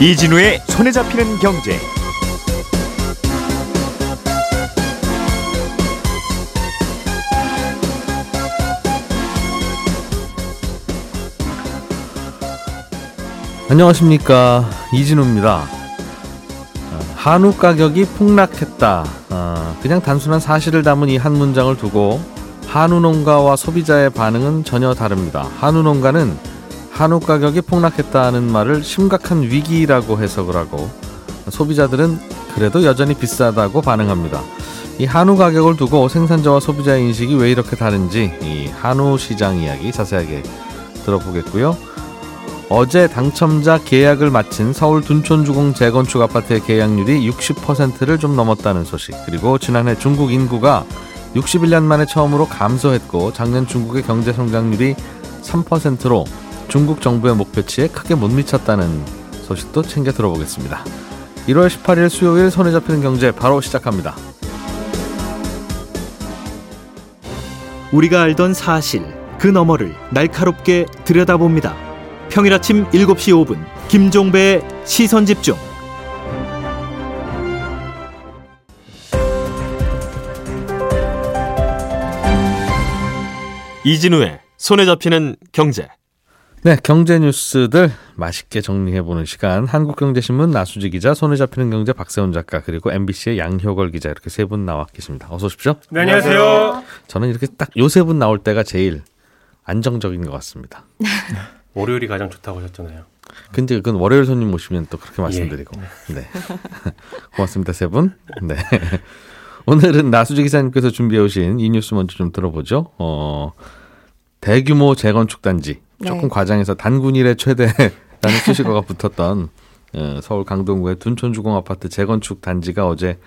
이진우의 손에 잡히는 경제. 안녕하십니까 이진우입니다. 한우 가격이 폭락했다. 어, 그냥 단순한 사실을 담은 이 한 문장을 두고 한우 농가와 소비자의 반응은 전혀 다릅니다. 한우 농가는 한우 가격이 폭락했다는 말을 심각한 위기라고 해석을 하고 소비자들은 그래도 여전히 비싸다고 반응합니다. 이 한우 가격을 두고 생산자와 소비자의 인식이 왜 이렇게 다른지 이 한우 시장 이야기 자세하게 들어보겠고요. 어제 당첨자 계약을 마친 서울 둔촌주공 재건축 아파트의 계약률이 60%를 좀 넘었다는 소식 그리고 지난해 중국 인구가 61년 만에 처음으로 감소했고 작년 중국의 경제 성장률이 3%로 중국 정부의 목표치에 크게 못 미쳤다는 소식도 챙겨 들어보겠습니다. 1월 18일 수요일 손에 잡히는 경제 바로 시작합니다. 우리가 알던 사실 그 너머를 날카롭게 들여다봅니다. 평일 아침 7시 5분 김종배의 시선 집중. 이진우의 손에 잡히는 경제. 네, 경제 뉴스들 맛있게 정리해보는 시간. 한국경제신문 나수지 기자, 손에 잡히는 경제 박세훈 작가, 그리고 MBC의 양효걸 기자 이렇게 세 분 나와 계십니다. 어서 오십시오. 네, 안녕하세요. 저는 이렇게 딱 요 세 분 나올 때가 제일 안정적인 것 같습니다. 월요일이 가장 좋다고 하셨잖아요. 근데 그건 월요일 손님 모시면 또 그렇게 말씀드리고. 네. 고맙습니다, 세 분. 네. 오늘은 나수지 기자님께서 준비해 오신 이 뉴스 먼저 좀 들어보죠. 어, 대규모 재건축 단지. 조금 네. 과장해서 단군 일의 최대라는 수식어가 붙었던 어, 서울 강동구의 둔촌주공 아파트 재건축 단지가 어제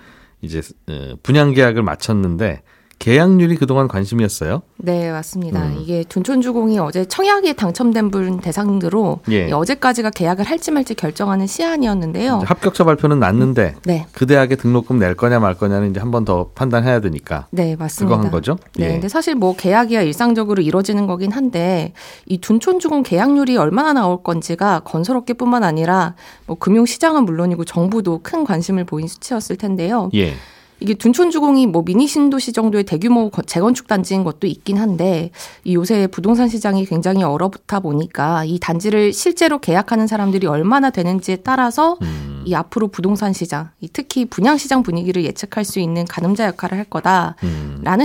이제 어, 분양 계약을 마쳤는데 계약률이 그동안 관심이었어요. 네, 맞습니다. 음. 이게 둔촌주공이 어제 청약에 당첨된 분 대상으로 예. 이 어제까지가 계약을 할지 말지 결정하는 시한이었는데요. 합격자 발표는 났는데 네, 그 대학에 등록금 낼 거냐 말 거냐는 이제 한 번 더 판단해야 되니까 네, 맞습니다. 그거 한 거죠. 네, 예. 근데 사실 뭐 계약이야 일상적으로 이루어지는 거긴 한데 이 둔촌주공 계약률이 얼마나 나올 건지가 건설업계뿐만 아니라 뭐 금융시장은 물론이고 정부도 큰 관심을 보인 수치였을 텐데요. 예. 이게 둔촌주공이 뭐 미니 신도시 정도의 대규모 거- 재건축 단지인 것도 있긴 한데 이 요새 부동산 시장이 굉장히 얼어붙어 보니까 이 단지를 실제로 계약하는 사람들이 얼마나 되는지에 따라서 음. 이 앞으로 부동산 시장, 이 특히 분양 시장 분위기를 예측할 수 있는 가늠자 역할을 할 거다라는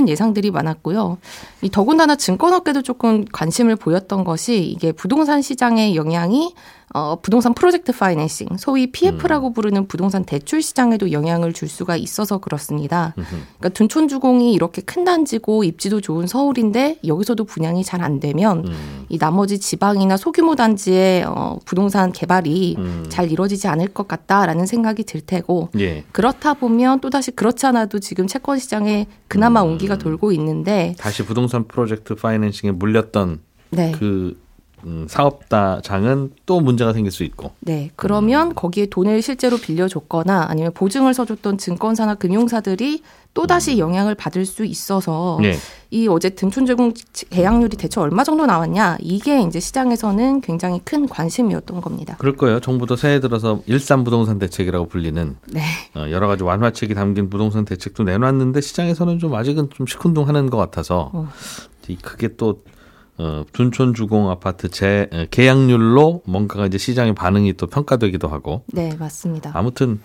음. 예상들이 많았고요. 이 더군다나 증권업계도 조금 관심을 보였던 것이 이게 부동산 시장의 영향이 어, 부동산 프로젝트 파이낸싱, 소위 PF라고 부르는 부동산 대출 시장에도 영향을 줄 수가 있어서 그렇습니다. 그러니까 둔촌주공이 이렇게 큰 단지고 입지도 좋은 서울인데 여기서도 분양이 잘 안 되면 음. 이 나머지 지방이나 소규모 단지의 어, 부동산 개발이 음. 잘 이루어지지 않을 것 같다라는 생각이 들 테고 예. 그렇다 보면 또다시 그렇지 않아도 지금 채권 시장에 그나마 음. 온기가 돌고 있는데 다시 부동산 프로젝트 파이낸싱에 물렸던 네. 그 음, 사업자장은 또 문제가 생길 수 있고. 네. 그러면 거기에 돈을 실제로 빌려줬거나 아니면 보증을 서줬던 증권사나 금융사들이 또 다시 영향을 받을 수 있어서 예. 이 어제 등촌제공 계약률이 대체 얼마 정도 나왔냐 이게 이제 시장에서는 굉장히 큰 관심이었던 겁니다. 그럴 거예요. 정부도 새해 들어서 일산 부동산 대책이라고 불리는 네. 어, 여러 가지 완화책이 담긴 부동산 대책도 내놨는데 시장에서는 좀 아직은 좀 시큰둥하는 것 같아서 어. 이 그게 또 어, 둔촌 주공 아파트 재 어, 계약률로 뭔가가 이제 시장의 반응이 또 평가되기도 하고 네, 맞습니다. 아무튼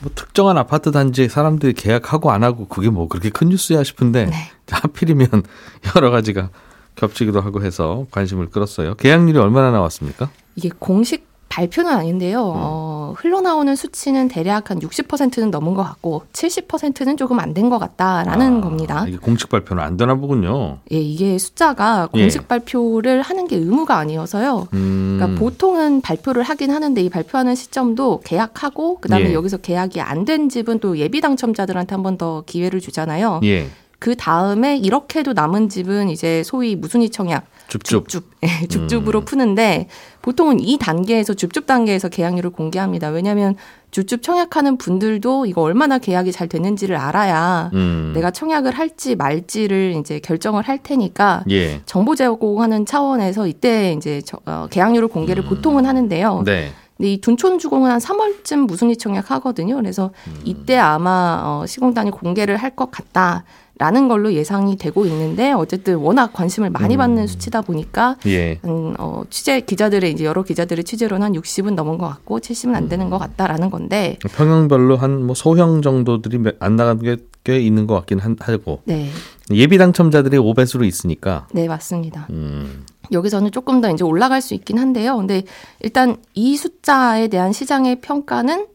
뭐 특정한 아파트 단지에 사람들이 계약하고 안 하고 그게 뭐 그렇게 큰 뉴스야 싶은데 네. 하필이면 여러 가지가 겹치기도 하고 해서 관심을 끌었어요. 계약률이 얼마나 나왔습니까? 이게 공식 발표는 아닌데요. 어, 흘러나오는 수치는 대략 한 60%는 넘은 것 같고 70%는 조금 안 된 것 같다라는 아, 겁니다. 이게 공식 발표는 안 되나 보군요. 예, 이게 숫자가 공식 예. 발표를 하는 게 의무가 아니어서요. 음, 그러니까 보통은 발표를 하긴 하는데 이 발표하는 시점도 계약하고 그다음에 예. 여기서 계약이 안 된 집은 또 예비 당첨자들한테 한 번 더 기회를 주잖아요. 예, 그 다음에 이렇게도 남은 집은 이제 소위 무순위 청약 줍줍. 줍줍 예, 음. 줍줍으로 푸는데 보통은 이 단계에서 줍줍 단계에서 계약률을 공개합니다. 왜냐하면 줍줍 청약하는 분들도 이거 얼마나 계약이 잘 되는지를 알아야 음, 내가 청약을 할지 말지를 이제 결정을 할 테니까 예, 정보 제공하는 차원에서 이때 이제 저- 어, 계약률을 공개를 보통은 하는데요. 네, 근데 이 둔촌 주공은 한 3월쯤 무순위 청약 하거든요. 그래서 이때 아마 어, 시공단이 공개를 할 것 같다. 라는 걸로 예상이 되고 있는데 어쨌든 워낙 관심을 많이 받는 수치다 보니까 예. 한, 어, 취재 기자들의 이제 여러 기자들의 취재로는 한 60은 넘은 것 같고 70은 안 되는 것 같다라는 건데 평형별로 한 뭐 소형 정도들이 몇- 안 나간 게 꽤 있는 것 같긴 한- 하고 네, 예비 당첨자들이 5배수로 있으니까 네 맞습니다. 음, 여기서는 조금 더 이제 올라갈 수 있긴 한데요. 근데 일단 이 숫자에 대한 시장의 평가는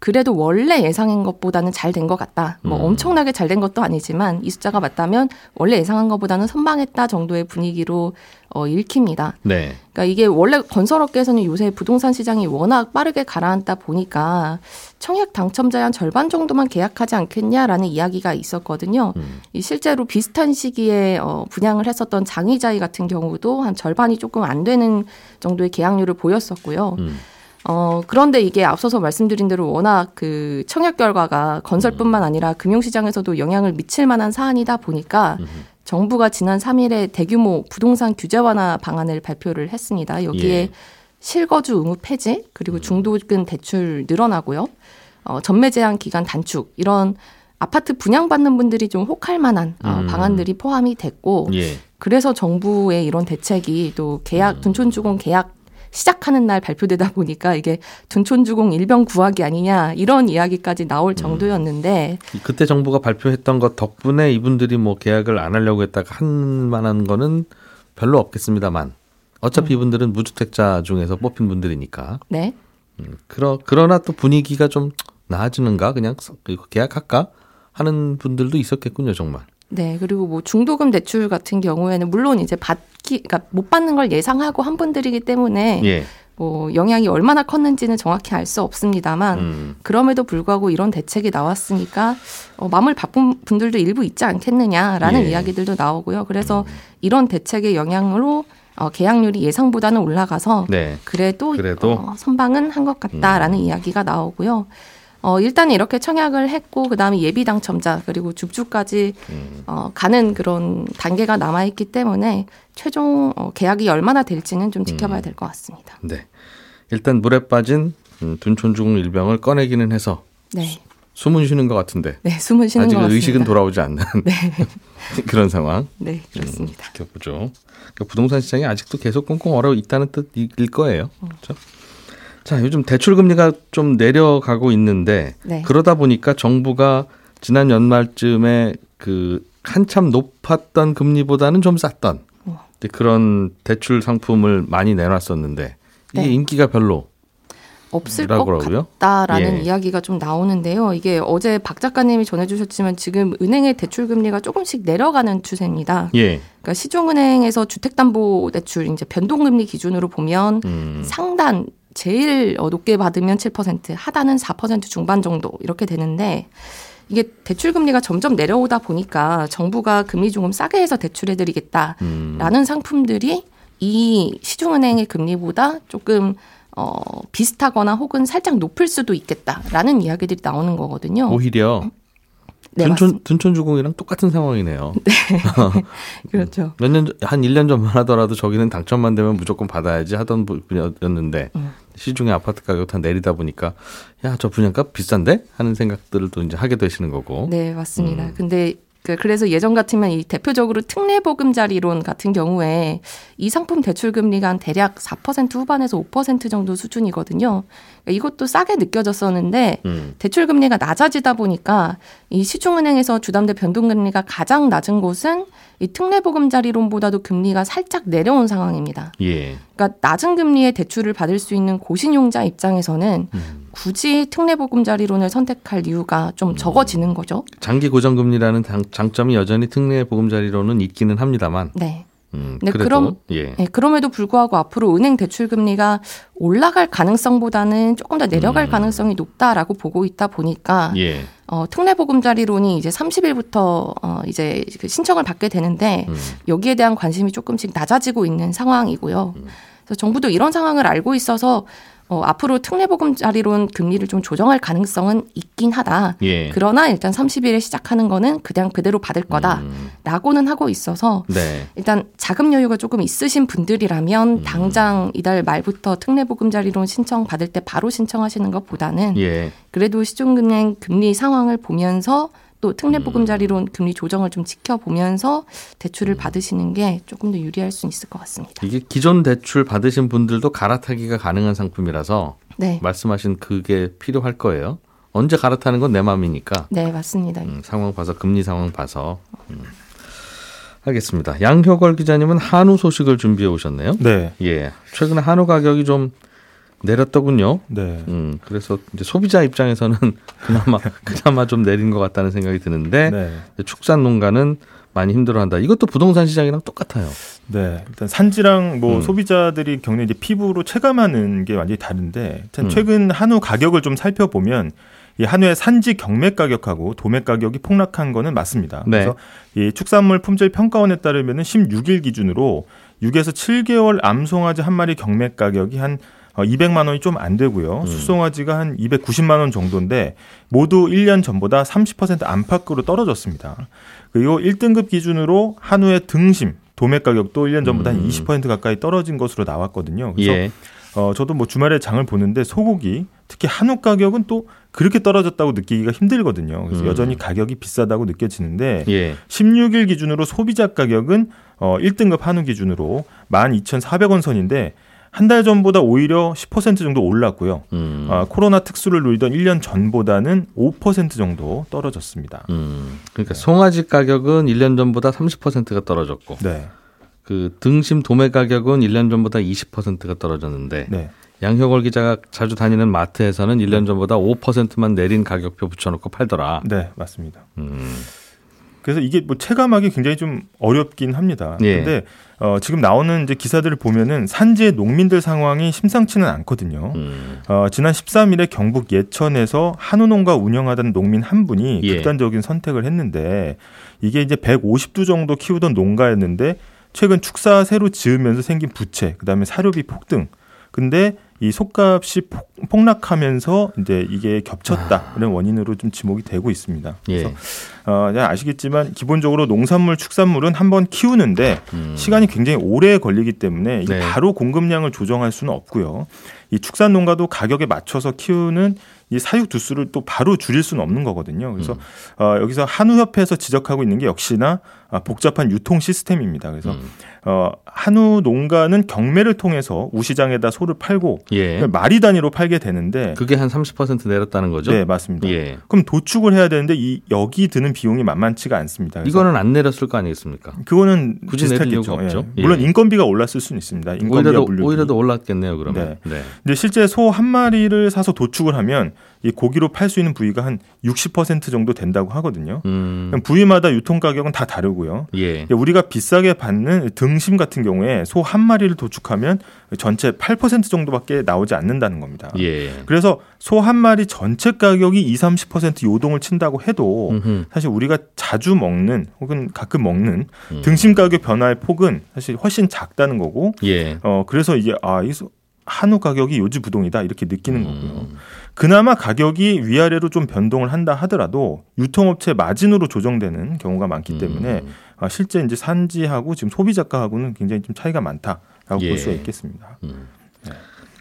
그래도 원래 예상한 것보다는 잘 된 것 같다. 뭐 음. 엄청나게 잘 된 것도 아니지만 이 숫자가 맞다면 원래 예상한 것보다는 선방했다 정도의 분위기로 어, 읽힙니다. 네. 그러니까 이게 원래 건설업계에서는 요새 부동산 시장이 워낙 빠르게 가라앉다 보니까 청약 당첨자의 한 절반 정도만 계약하지 않겠냐라는 이야기가 있었거든요. 음. 이 실제로 비슷한 시기에 어, 분양을 했었던 장의자이 같은 경우도 한 절반이 조금 안 되는 정도의 계약률을 보였었고요. 음. 어, 그런데 이게 앞서서 말씀드린 대로 워낙 그 청약 결과가 건설뿐만 아니라 금융시장에서도 영향을 미칠 만한 사안이다 보니까 정부가 지난 3일에 대규모 부동산 규제 완화 방안을 발표를 했습니다. 여기에 예. 실거주 의무 폐지 그리고 중도금 대출 늘어나고요. 어, 전매 제한 기간 단축 이런 아파트 분양받는 분들이 좀 혹할 만한 어, 음. 방안들이 포함이 됐고 예. 그래서 정부의 이런 대책이 또 계약 음. 둔촌주공 계약 시작하는 날 발표되다 보니까 이게 둔촌주공 일병 구하기 아니냐 이런 이야기까지 음. 나올 정도였는데 그때 정부가 발표했던 것 덕분에 이분들이 뭐 계약을 안 하려고 했다가 한 만한 거는 별로 없겠습니다만. 어차피 이분들은 무주택자 중에서 뽑힌 분들이니까. 네. 그러 그러나 또 분위기가 좀 나아지는가? 그냥 계약할까? 하는 분들도 있었겠군요 정말. 네, 그리고 뭐 중도금 대출 같은 경우에는 물론 이제 받기, 그러니까 못 받는 걸 예상하고 한 분들이기 때문에 예. 뭐 영향이 얼마나 컸는지는 정확히 알 수 없습니다만 음. 그럼에도 불구하고 이런 대책이 나왔으니까 어, 마음을 바쁜 분들도 일부 있지 않겠느냐라는 예. 이야기들도 나오고요. 그래서 이런 대책의 영향으로 어, 계약률이 예상보다는 올라가서 네. 그래도, 그래도? 어, 선방은 한 것 같다라는 이야기가 나오고요. 어, 일단 이렇게 청약을 했고 그다음에 예비 당첨자 그리고 줍줍까지 어, 가는 그런 단계가 남아 있기 때문에 최종 어, 계약이 얼마나 될지는 좀 지켜봐야 될 것 같습니다. 네. 일단 물에 빠진 음, 둔촌주공 일병을 꺼내기는 해서 네. 숨은 쉬는 것 같은데 네, 숨은 쉬는 아직 것 같습니다. 의식은 돌아오지 않는 그런 상황. 네, 그렇습니다. 지켜보죠. 그러니까 부동산 시장이 아직도 계속 꽁꽁 얼어 있다는 뜻일 거예요. 그렇죠? 자, 요즘 대출 금리가 좀 내려가고 있는데 네. 그러다 보니까 정부가 지난 연말쯤에 그 한참 높았던 금리보다는 좀 쌌던 그런 대출 상품을 많이 내놨었는데 이게 네. 인기가 별로 없을 것 그러고요? 같다라는 예. 이야기가 좀 나오는데요. 이게 어제 박 작가님이 전해주셨지만 지금 은행의 대출 금리가 조금씩 내려가는 추세입니다. 예. 그러니까 시중은행에서 주택담보대출 이제 변동금리 기준으로 보면 음. 상단 제일 어, 높게 받으면 7%, 하단은 4% 중반 정도 이렇게 되는데 이게 대출 금리가 점점 내려오다 보니까 정부가 금리 조금 싸게 해서 대출해 드리겠다라는 음. 상품들이 이 시중은행의 금리보다 조금 어, 비슷하거나 혹은 살짝 높을 수도 있겠다라는 이야기들이 나오는 거거든요. 오히려 네, 둔촌. 둔촌주공이랑 똑같은 상황이네요. 그렇죠. 몇 년 한 1년 전만 하더라도 저기는 당첨만 되면 무조건 받아야지 하던 분야였는데 음. 시중에 아파트 가격 다 내리다 보니까 야 저 분양가 비싼데 하는 생각들을 또 이제 하게 되시는 거고. 네, 맞습니다. 음. 근데 그- 그래서 예전 같으면 이 대표적으로 특례 보금자리론 같은 경우에 이 상품 대출 금리가 한 대략 4% 후반에서 5% 정도 수준이거든요. 그러니까 이것도 싸게 느껴졌었는데 음. 대출 금리가 낮아지다 보니까 이 시중은행에서 주담대 변동 금리가 가장 낮은 곳은 이 특례 보금자리론보다도 금리가 살짝 내려온 상황입니다. 예. 그러니까 낮은 금리의 대출을 받을 수 있는 고신용자 입장에서는 음. 굳이 특례보금자리론을 선택할 이유가 좀 적어지는 거죠. 장기 고정금리라는 장, 장점이 여전히 특례 보금자리로는 있기는 합니다만. 네. 음, 네, 그래도 그럼- 예. 네, 그럼에도 불구하고 앞으로 은행 대출 금리가 올라갈 가능성보다는 조금 더 내려갈 음. 가능성이 높다라고 보고 있다 보니까 예. 어, 특례 보금자리론이 이제 30일부터 어, 이제 그 신청을 받게 되는데 음. 여기에 대한 관심이 조금씩 낮아지고 있는 상황이고요. 그래서 정부도 이런 상황을 알고 있어서 어, 앞으로 특례보금자리론 금리를 좀 조정할 가능성은 있긴 하다. 예. 그러나 일단 30일에 시작하는 거는 그냥 그대로 받을 음. 거다라고는 하고 있어서 네. 일단 자금 여유가 조금 있으신 분들이라면 음. 당장 이달 말부터 특례보금자리론 신청 받을 때 바로 신청하시는 것보다는 예. 그래도 시중은행 금리 상황을 보면서 또 특례보금자리론 금리 조정을 좀 지켜보면서 대출을 받으시는 게 조금 더 유리할 수 있을 것 같습니다. 이게 기존 대출 받으신 분들도 갈아타기가 가능한 상품이라서 네, 말씀하신 그게 필요할 거예요. 언제 갈아타는 건 내 마음이니까 네 맞습니다. 음, 상황 봐서 금리 상황 봐서 음. 알겠습니다. 양효걸 기자님은 한우 소식을 준비해 오셨네요. 네. 예, 최근에 한우 가격이 좀 내렸더군요. 네. 음, 그래서 이제 소비자 입장에서는 그나마 그나마 좀 내린 것 같다는 생각이 드는데 네. 축산 농가는 많이 힘들어한다. 이것도 부동산 시장이랑 똑같아요. 네. 일단 산지랑 뭐 음. 소비자들이 겪는 이제 피부로 체감하는 게 완전히 다른데 참 음. 최근 한우 가격을 좀 살펴보면 이 한우의 산지 경매 가격하고 도매 가격이 폭락한 거는 맞습니다. 네. 그래서 이 축산물 품질 평가원에 따르면은 16일 기준으로 6에서 7개월 암송아지 한 마리 경매 가격이 한 어, 200만 원이 좀 안 되고요. 음. 수송아지가 한 290만 원 정도인데 모두 1년 전보다 30% 안팎으로 떨어졌습니다. 그리고 1등급 기준으로 한우의 등심 도매 가격도 1년 전보다 음. 한20% 가까이 떨어진 것으로 나왔거든요. 그래서 예, 어, 저도 뭐 주말에 장을 보는데 소고기 특히 한우 가격은 또 그렇게 떨어졌다고 느끼기가 힘들거든요. 그래서 음. 여전히 가격이 비싸다고 느껴지는데 예, 16일 기준으로 소비자 가격은 어 1등급 한우 기준으로 12,400원 선인데 한 달 전보다 오히려 10% 정도 올랐고요. 음, 아, 코로나 특수를 누리던 1년 전보다는 5% 정도 떨어졌습니다. 음. 그러니까 송아지 가격은 1년 전보다 30%가 떨어졌고 네. 그 등심 도매 가격은 1년 전보다 20%가 떨어졌는데 네. 양효걸 기자가 자주 다니는 마트에서는 1년 전보다 5%만 내린 가격표 붙여놓고 팔더라. 네, 맞습니다. 음, 그래서 이게 뭐 체감하기 굉장히 좀 어렵긴 합니다. 예. 근데 어, 지금 나오는 이제 기사들을 보면은 산지의 농민들 상황이 심상치는 않거든요. 음, 어, 지난 13일에 경북 예천에서 한우 농가 운영하던 농민 한 분이 예. 극단적인 선택을 했는데 이게 이제 150두 정도 키우던 농가였는데 최근 축사 새로 지으면서 생긴 부채, 그다음에 사료비 폭등. 근데 이 속값이 폭, 폭락하면서 이제 이게 겹쳤다 이런 원인으로 좀 지목이 되고 있습니다. 그래서 예, 어, 아시겠지만 기본적으로 농산물, 축산물은 한 번 키우는데 음, 시간이 굉장히 오래 걸리기 때문에 네. 바로 공급량을 조정할 수는 없고요. 이 축산 농가도 가격에 맞춰서 키우는 이 사육 두수를 또 바로 줄일 수는 없는 거거든요. 그래서 음. 어, 여기서 한우협회에서 지적하고 있는 게 역시나 아, 복잡한 유통 시스템입니다. 그래서 음, 어, 한우 농가는 경매를 통해서 우시장에다 소를 팔고 예, 마리 단위로 팔게 되는데 그게 한 30% 내렸다는 거죠. 네 맞습니다. 예, 그럼 도축을 해야 되는데 이 여기 드는 비용이 만만치가 않습니다. 이거는 안 내렸을 거 아니겠습니까? 그거는 굳이 비슷하겠죠. 없죠. 예. 물론 예. 인건비가 올랐을 수는 있습니다. 인건비와 오히려 더, 물류. 오히려 더 올랐겠네요. 그러면. 네. 근데 실제 소 한 마리를 사서 도축을 하면 이 고기로 팔 수 있는 부위가 한 60% 정도 된다고 하거든요. 음, 부위마다 유통 가격은 다 다르고요. 예, 우리가 비싸게 받는 등심 같은 경우에 소 한 마리를 도축하면 전체 8% 정도밖에 나오지 않는다는 겁니다. 예. 그래서 소 한 마리 전체 가격이 2, 30% 요동을 친다고 해도 음흠. 사실 우리가 자주 먹는 혹은 가끔 먹는 음. 등심 가격 변화의 폭은 사실 훨씬 작다는 거고 예. 어 그래서 이게 아이 한우 가격이 요지부동이다 이렇게 느끼는 거고요. 음. 그나마 가격이 위아래로 좀 변동을 한다 하더라도 유통업체 마진으로 조정되는 경우가 많기 때문에 음. 아, 실제 이제 산지하고 지금 소비자가하고는 굉장히 좀 차이가 많다 라고 예. 볼 수가 있겠습니다.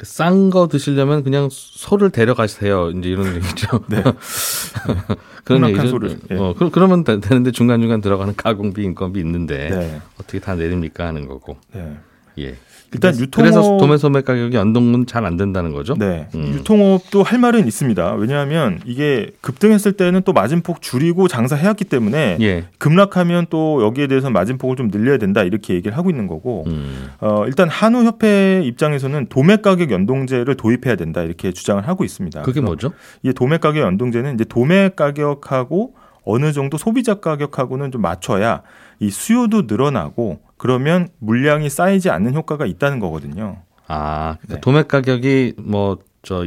싼거 드시려면 그냥 소를 데려가세요. 이제 이런 얘기죠. 네. 그런 얘기죠. 소를, 예. 어, 그, 그러면 되- 되는데 중간중간 들어가는 가공비, 인건비 있는데 네. 어떻게 다 내립니까 하는 거고. 네. 예. 일단 유통업 그래서 도매 소매 가격이 연동은 잘 안 된다는 거죠. 네. 음. 유통업도 할 말은 있습니다. 왜냐하면 이게 급등했을 때는 또 마진폭 줄이고 장사해왔기 때문에 예. 급락하면 또 여기에 대해서 마진폭을 좀 늘려야 된다 이렇게 얘기를 하고 있는 거고 음. 어, 일단 한우 협회 입장에서는 도매 가격 연동제를 도입해야 된다 이렇게 주장을 하고 있습니다. 그게 뭐죠? 이 도매 가격 연동제는 이제 도매 가격하고 어느 정도 소비자 가격하고는 좀 맞춰야 이 수요도 늘어나고 그러면 물량이 쌓이지 않는 효과가 있다는 거거든요. 아, 그러니까 네. 도매 가격이 뭐 저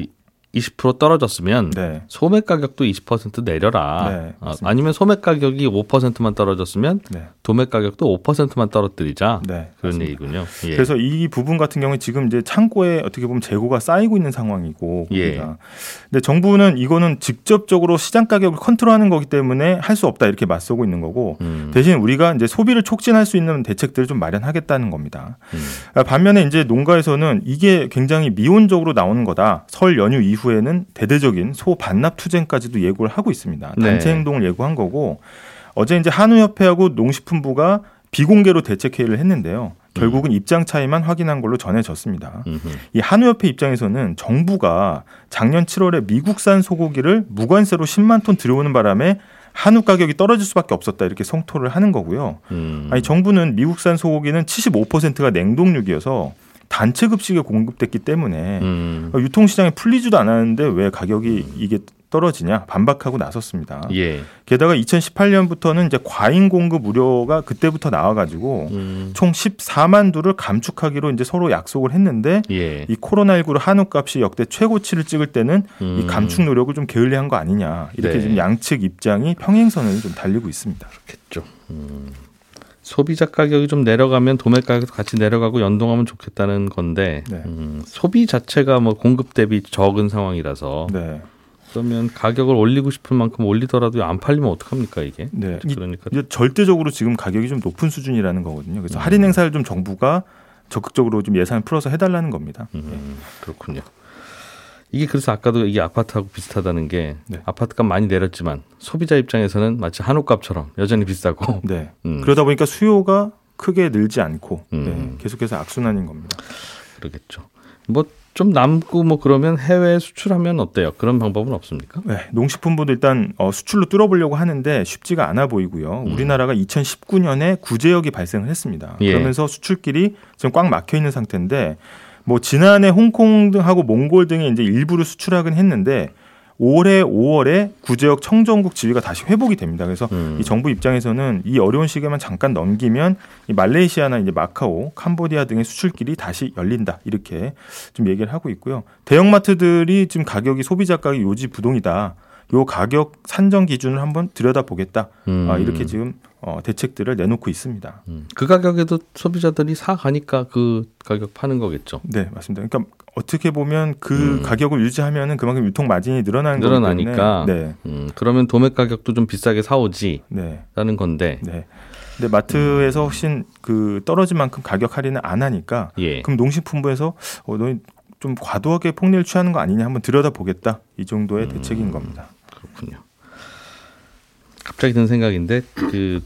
20% 떨어졌으면 네. 소매 가격도 20% 내려라. 네, 아, 맞습니다. 아니면 소매 가격이 5%만 떨어졌으면 네. 도매 가격도 5%만 떨어뜨리자. 네. 그런 맞습니다. 얘기군요. 예. 그래서 이 부분 같은 경우에 지금 이제 창고에 어떻게 보면 재고가 쌓이고 있는 상황이고 예. 근데 정부는 이거는 직접적으로 시장 가격을 컨트롤하는 거기 때문에 할 수 없다 이렇게 맞서고 있는 거고 음, 대신 우리가 이제 소비를 촉진할 수 있는 대책들을 좀 마련하겠다는 겁니다. 음. 아, 반면에 이제 농가에서는 이게 굉장히 미온적으로 나오는 거다. 설 연휴 이후 에는 대대적인 소 반납 투쟁까지도 예고를 하고 있습니다. 네. 단체 행동을 예고한 거고 어제 이제 한우협회하고 농식품부가 비공개로 대책 회의를 했는데요. 결국은 입장 차이만 확인한 걸로 전해졌습니다. 음흠. 이 한우협회 입장에서는 정부가 작년 7월에 미국산 소고기를 무관세로 10만 톤 들여오는 바람에 한우 가격이 떨어질 수밖에 없었다 이렇게 성토를 하는 거고요. 음. 아니 정부는 미국산 소고기는 75%가 냉동육이어서 단체 급식에 공급됐기 때문에 음. 유통시장에 풀리지도 않았는데 왜 가격이 이게 떨어지냐 반박하고 나섰습니다. 예. 게다가 2018년부터는 이제 과잉 공급 우려가 그때부터 나와가지고 음. 총 14만 두를 감축하기로 이제 서로 약속을 했는데 예. 이 코로나19로 한우 값이 역대 최고치를 찍을 때는 이 음. 감축 노력을 좀 게을리한 거 아니냐 이렇게 네. 지금 양측 입장이 평행선을 좀 달리고 있습니다. 겠죠. 음. 소비자 가격이 좀 내려가면 도매 가격도 같이 내려가고 연동하면 좋겠다는 건데 네. 음, 소비 자체가 뭐 공급 대비 적은 상황이라서 네. 그러면 가격을 올리고 싶을 만큼 올리더라도 안 팔리면 어떡합니까 이게? 네. 이- 그러니까 이제 절대적으로 지금 가격이 좀 높은 수준이라는 거거든요. 그래서 음. 할인 행사를 좀 정부가 적극적으로 좀 예산을 풀어서 해달라는 겁니다. 음, 그렇군요. 이게 그래서 아까도 이게 아파트하고 비슷하다는 게 네. 아파트값 많이 내렸지만 소비자 입장에서는 마치 한우값처럼 여전히 비싸고 네. 음, 그러다 보니까 수요가 크게 늘지 않고 음. 네. 계속해서 악순환인 겁니다. 그러겠죠. 뭐 좀 남고 뭐 그러면 해외 수출하면 어때요? 그런 방법은 없습니까? 네, 농식품부도 일단 어, 수출로 뚫어보려고 하는데 쉽지가 않아 보이고요. 음. 우리나라가 2019년에 구제역이 발생을 했습니다. 예. 그러면서 수출길이 지금 꽉 막혀 있는 상태인데 뭐 지난해 홍콩 등하고 몽골 등에 이제 일부를 수출하긴 했는데 올해 5월에 구제역 청정국 지위가 다시 회복이 됩니다. 그래서 음. 이 정부 입장에서는 이 어려운 시기만 잠깐 넘기면 이 말레이시아나 이제 마카오, 캄보디아 등의 수출길이 다시 열린다 이렇게 좀 얘기를 하고 있고요. 대형마트들이 지금 가격이 소비자 가격 요지 부동이다. 요 가격 산정 기준을 한번 들여다보겠다. 음. 아, 이렇게 지금 어, 대책들을 내놓고 있습니다. 음. 그 가격에도 소비자들이 사 가니까 그 가격 파는 거겠죠. 네, 맞습니다. 그러니까 어떻게 보면 그 음. 가격을 유지하면은 그만큼 유통 마진이 늘어나는 늘어나니까. 네, 음, 그러면 도매 가격도 좀 비싸게 사오지라는 네, 건데. 네. 근데 마트에서 훨씬 그 떨어진 만큼 가격 할인을 안 하니까 예. 그럼 농식품부에서 어, 너희 좀 과도하게 폭리를 취하는 거 아니냐 한번 들여다보겠다 이 정도의 대책인 겁니다. 갑자기 든 생각인데 그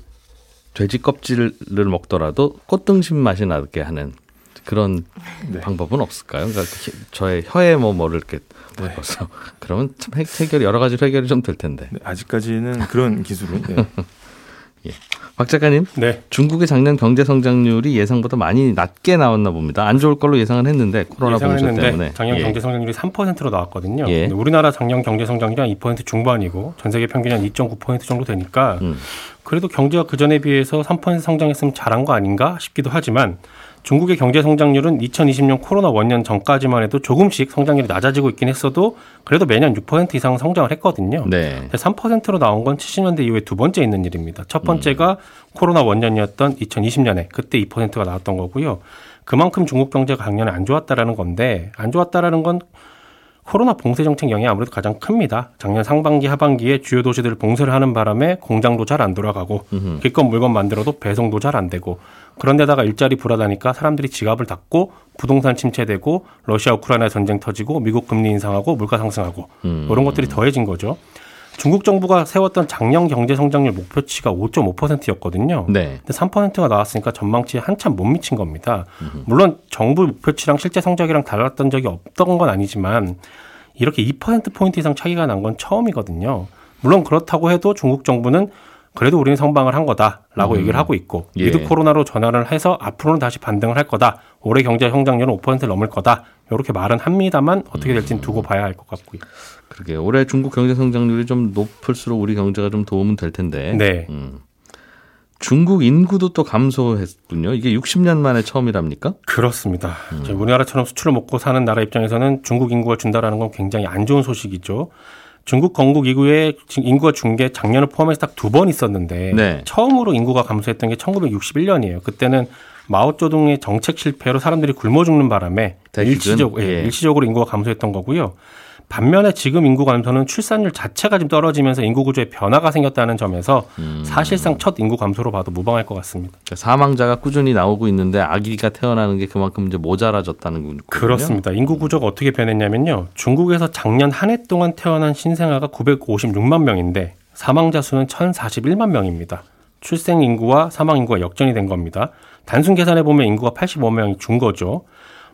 돼지 껍질을 먹더라도 꽃등심 맛이 나게 하는 그런 네. 방법은 없을까요? 그러니까 히- 저의 혀에 뭐 뭐를 이렇게 네. 박아서 그러면 참 해- 해결이 여러 가지 해결이 좀 될 텐데. 네, 아직까지는 그런 기술은 네. 박 작가님, 네. 중국의 작년 경제 성장률이 예상보다 많이 낮게 나왔나 봅니다. 안 좋을 걸로 예상은 했는데 코로나 봉쇄 때문에. 작년 예. 경제 성장률이 3%로 나왔거든요. 예. 우리나라 작년 경제 성장률이 한2% 중반이고 전 세계 평균이 한 2.9% 정도 되니까 음. 그래도 경제가 그 전에 비해서 3% 성장했으면 잘한 거 아닌가 싶기도 하지만 중국의 경제 성장률은 2020년 코로나 원년 전까지만 해도 조금씩 성장률이 낮아지고 있긴 했어도 그래도 매년 6% 이상 성장을 했거든요. 네. 근데 3%로 나온 건 70년대 이후에 두 번째 있는 일입니다. 첫 번째가 코로나 원년이었던 2020년에 그때 2%가 나왔던 거고요. 그만큼 중국 경제가 작년에 안 좋았다라는 건데 안 좋았다라는 건 코로나 봉쇄 정책 영향이 아무래도 가장 큽니다. 작년 상반기 하반기에 주요 도시들을 봉쇄를 하는 바람에 공장도 잘 안 돌아가고. 기껏 물건 만들어도 배송도 잘 안 되고 그런데다가 일자리 불하다니까 사람들이 지갑을 닫고 부동산 침체되고 러시아 우크라이나 전쟁 터지고 미국 금리 인상하고 물가 상승하고 음. 이런 것들이 더해진 거죠. 중국 정부가 세웠던 작년 경제 성장률 목표치가 5.5%였거든요. 네. 근데 3%가 나왔으니까 전망치에 한참 못 미친 겁니다. 물론 정부 목표치랑 실제 성적이랑 달랐던 적이 없던 건 아니지만 이렇게 2%포인트 이상 차이가 난 건 처음이거든요. 물론 그렇다고 해도 중국 정부는 그래도 우리는 선방을 한 거다라고 음. 얘기를 하고 있고 예. 위드 코로나로 전환을 해서 앞으로는 다시 반등을 할 거다. 올해 경제 성장률은 5%를 넘을 거다. 이렇게 말은 합니다만 어떻게 될지는 두고 봐야 할 것 같고요. 그러게 올해 중국 경제 성장률이 좀 높을수록 우리 경제가 좀 도움은 될 텐데. 네. 음. 중국 인구도 또 감소했군요. 이게 60년 만에 처음이랍니까? 그렇습니다. 음. 우리나라처럼 수출을 먹고 사는 나라 입장에서는 중국 인구가 준다라는 건 굉장히 안 좋은 소식이죠. 중국 건국 이후에 지- 인구가 준 게 작년을 포함해서 딱 두 번 있었는데 네. 처음으로 인구가 감소했던 게 1961년이에요. 그때는 마오쩌둥의 정책 실패로 사람들이 굶어 죽는 바람에? 일시적, 예, 예. 일시적으로 인구가 감소했던 거고요. 반면에 지금 인구 감소는 출산율 자체가 좀 떨어지면서 인구 구조에 변화가 생겼다는 점에서 음. 사실상 첫 인구 감소로 봐도 무방할 것 같습니다. 그러니까 사망자가 꾸준히 나오고 있는데 아기가 태어나는 게 그만큼 이제 모자라졌다는 거군요. 그렇습니다. 인구 구조가 어떻게 변했냐면요. 중국에서 작년 한 해 동안 태어난 신생아가 956만 명인데 사망자 수는 1041만 명입니다. 출생 인구와 사망 인구가 역전이 된 겁니다. 단순 계산해 보면 인구가 85명이 준 거죠.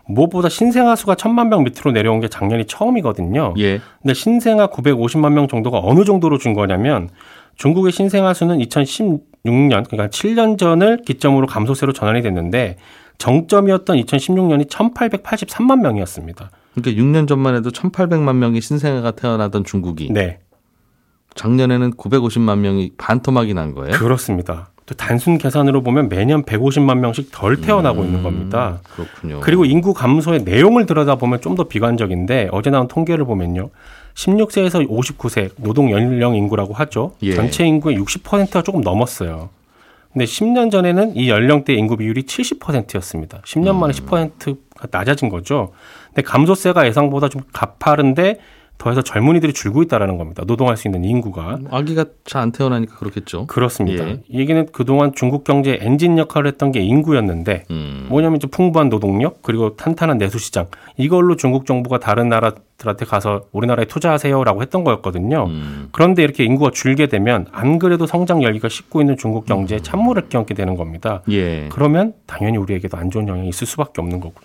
무엇보다 신생아 수가 1000만 명 밑으로 내려온 게 작년이 처음이거든요. 예. 근데 신생아 950만 명 정도가 어느 정도로 준 거냐면 중국의 신생아 수는 2016년 그러니까 7년 전을 기점으로 감소세로 전환이 됐는데 정점이었던 2016년이 1883만 명이었습니다. 그러니까 6년 전만 해도 1,800만 명이 신생아가 태어나던 중국이 네. 작년에는 950만 명이 반토막이 난 거예요. 그렇습니다. 또 단순 계산으로 보면 매년 150만 명씩 덜 태어나고 있는 겁니다. 그렇군요. 그리고 인구 감소의 내용을 들여다보면 좀 더 비관적인데 어제 나온 통계를 보면요. 16세에서 59세 노동 연령 인구라고 하죠. 예. 전체 인구의 60%가 조금 넘었어요. 근데 10년 전에는 이 연령대 인구 비율이 70%였습니다. 10년 만에 10%가 낮아진 거죠. 근데 감소세가 예상보다 좀 가파른데 더해서 젊은이들이 줄고 있다라는 겁니다. 노동할 수 있는 인구가. 아기가 잘 안 태어나니까 그렇겠죠. 그렇습니다. 예. 이 얘기는 그동안 중국 경제의 엔진 역할을 했던 게 인구였는데 음. 뭐냐면 이제 풍부한 노동력 그리고 탄탄한 내수 시장 이걸로 중국 정부가 다른 나라들한테 가서 우리나라에 투자하세요라고 했던 거였거든요. 음. 그런데 이렇게 인구가 줄게 되면 안 그래도 성장 열기가 식고 있는 중국 경제에 찬물을 끼얹게 되는 겁니다. 예. 그러면 당연히 우리에게도 안 좋은 영향이 있을 수밖에 없는 거고요.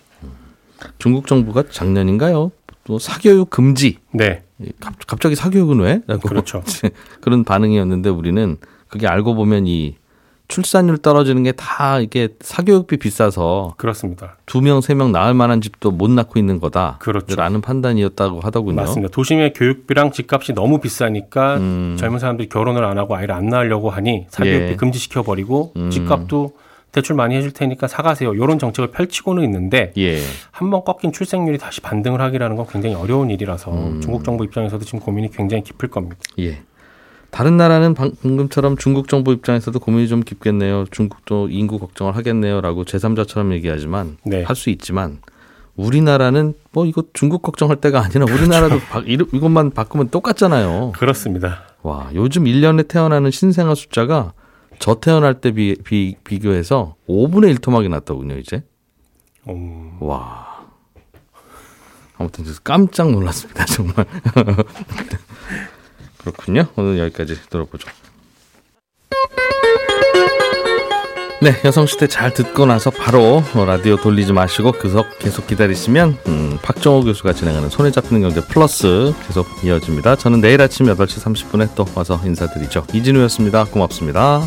중국 정부가 작년인가요? 또 사교육 금지. 네, 갑, 갑자기 사교육은 왜? 그렇죠. 그런 반응이었는데 우리는 그게 알고 보면 이 출산율 떨어지는 게 다 이게 사교육비 비싸서 그렇습니다. 두 명, 세 명 낳을 만한 집도 못 낳고 있는 거다. 그렇죠. 라는 판단이었다고 하더군요. 맞습니다. 도심의 교육비랑 집값이 너무 비싸니까 음. 젊은 사람들이 결혼을 안 하고 아이를 안 낳으려고 하니 사교육비 예. 금지시켜 버리고 음. 집값도 대출 많이 해줄 테니까 사가세요. 이런 정책을 펼치고는 있는데 예. 한번 꺾인 출생률이 다시 반등을 하기라는 건 굉장히 어려운 일이라서 음. 중국 정부 입장에서도 지금 고민이 굉장히 깊을 겁니다. 예. 다른 나라는 방금처럼 중국 정부 입장에서도 고민이 좀 깊겠네요. 중국도 인구 걱정을 하겠네요라고 제3자처럼 얘기하지만 네. 할수 있지만 우리나라는 뭐 이거 중국 걱정할 때가 아니라 우리나라도 바, 이러- 이것만 바꾸면 똑같잖아요. 그렇습니다. 와, 요즘 1년에 태어나는 신생아 숫자가 저 태어날 때 비, 비, 비교해서 5분의 1 토막이 났더군요, 이제. 음, 와. 아무튼 깜짝 놀랐습니다, 정말. 그렇군요. 오늘 여기까지 들어보죠. 네, 여성시대 잘 듣고 나서 바로 라디오 돌리지 마시고 계속 계속 기다리시면 음, 박정호 교수가 진행하는 손에 잡히는 경제 플러스 계속 이어집니다. 저는 내일 아침 8시 30분에 또 와서 인사드리죠. 이진우였습니다. 고맙습니다.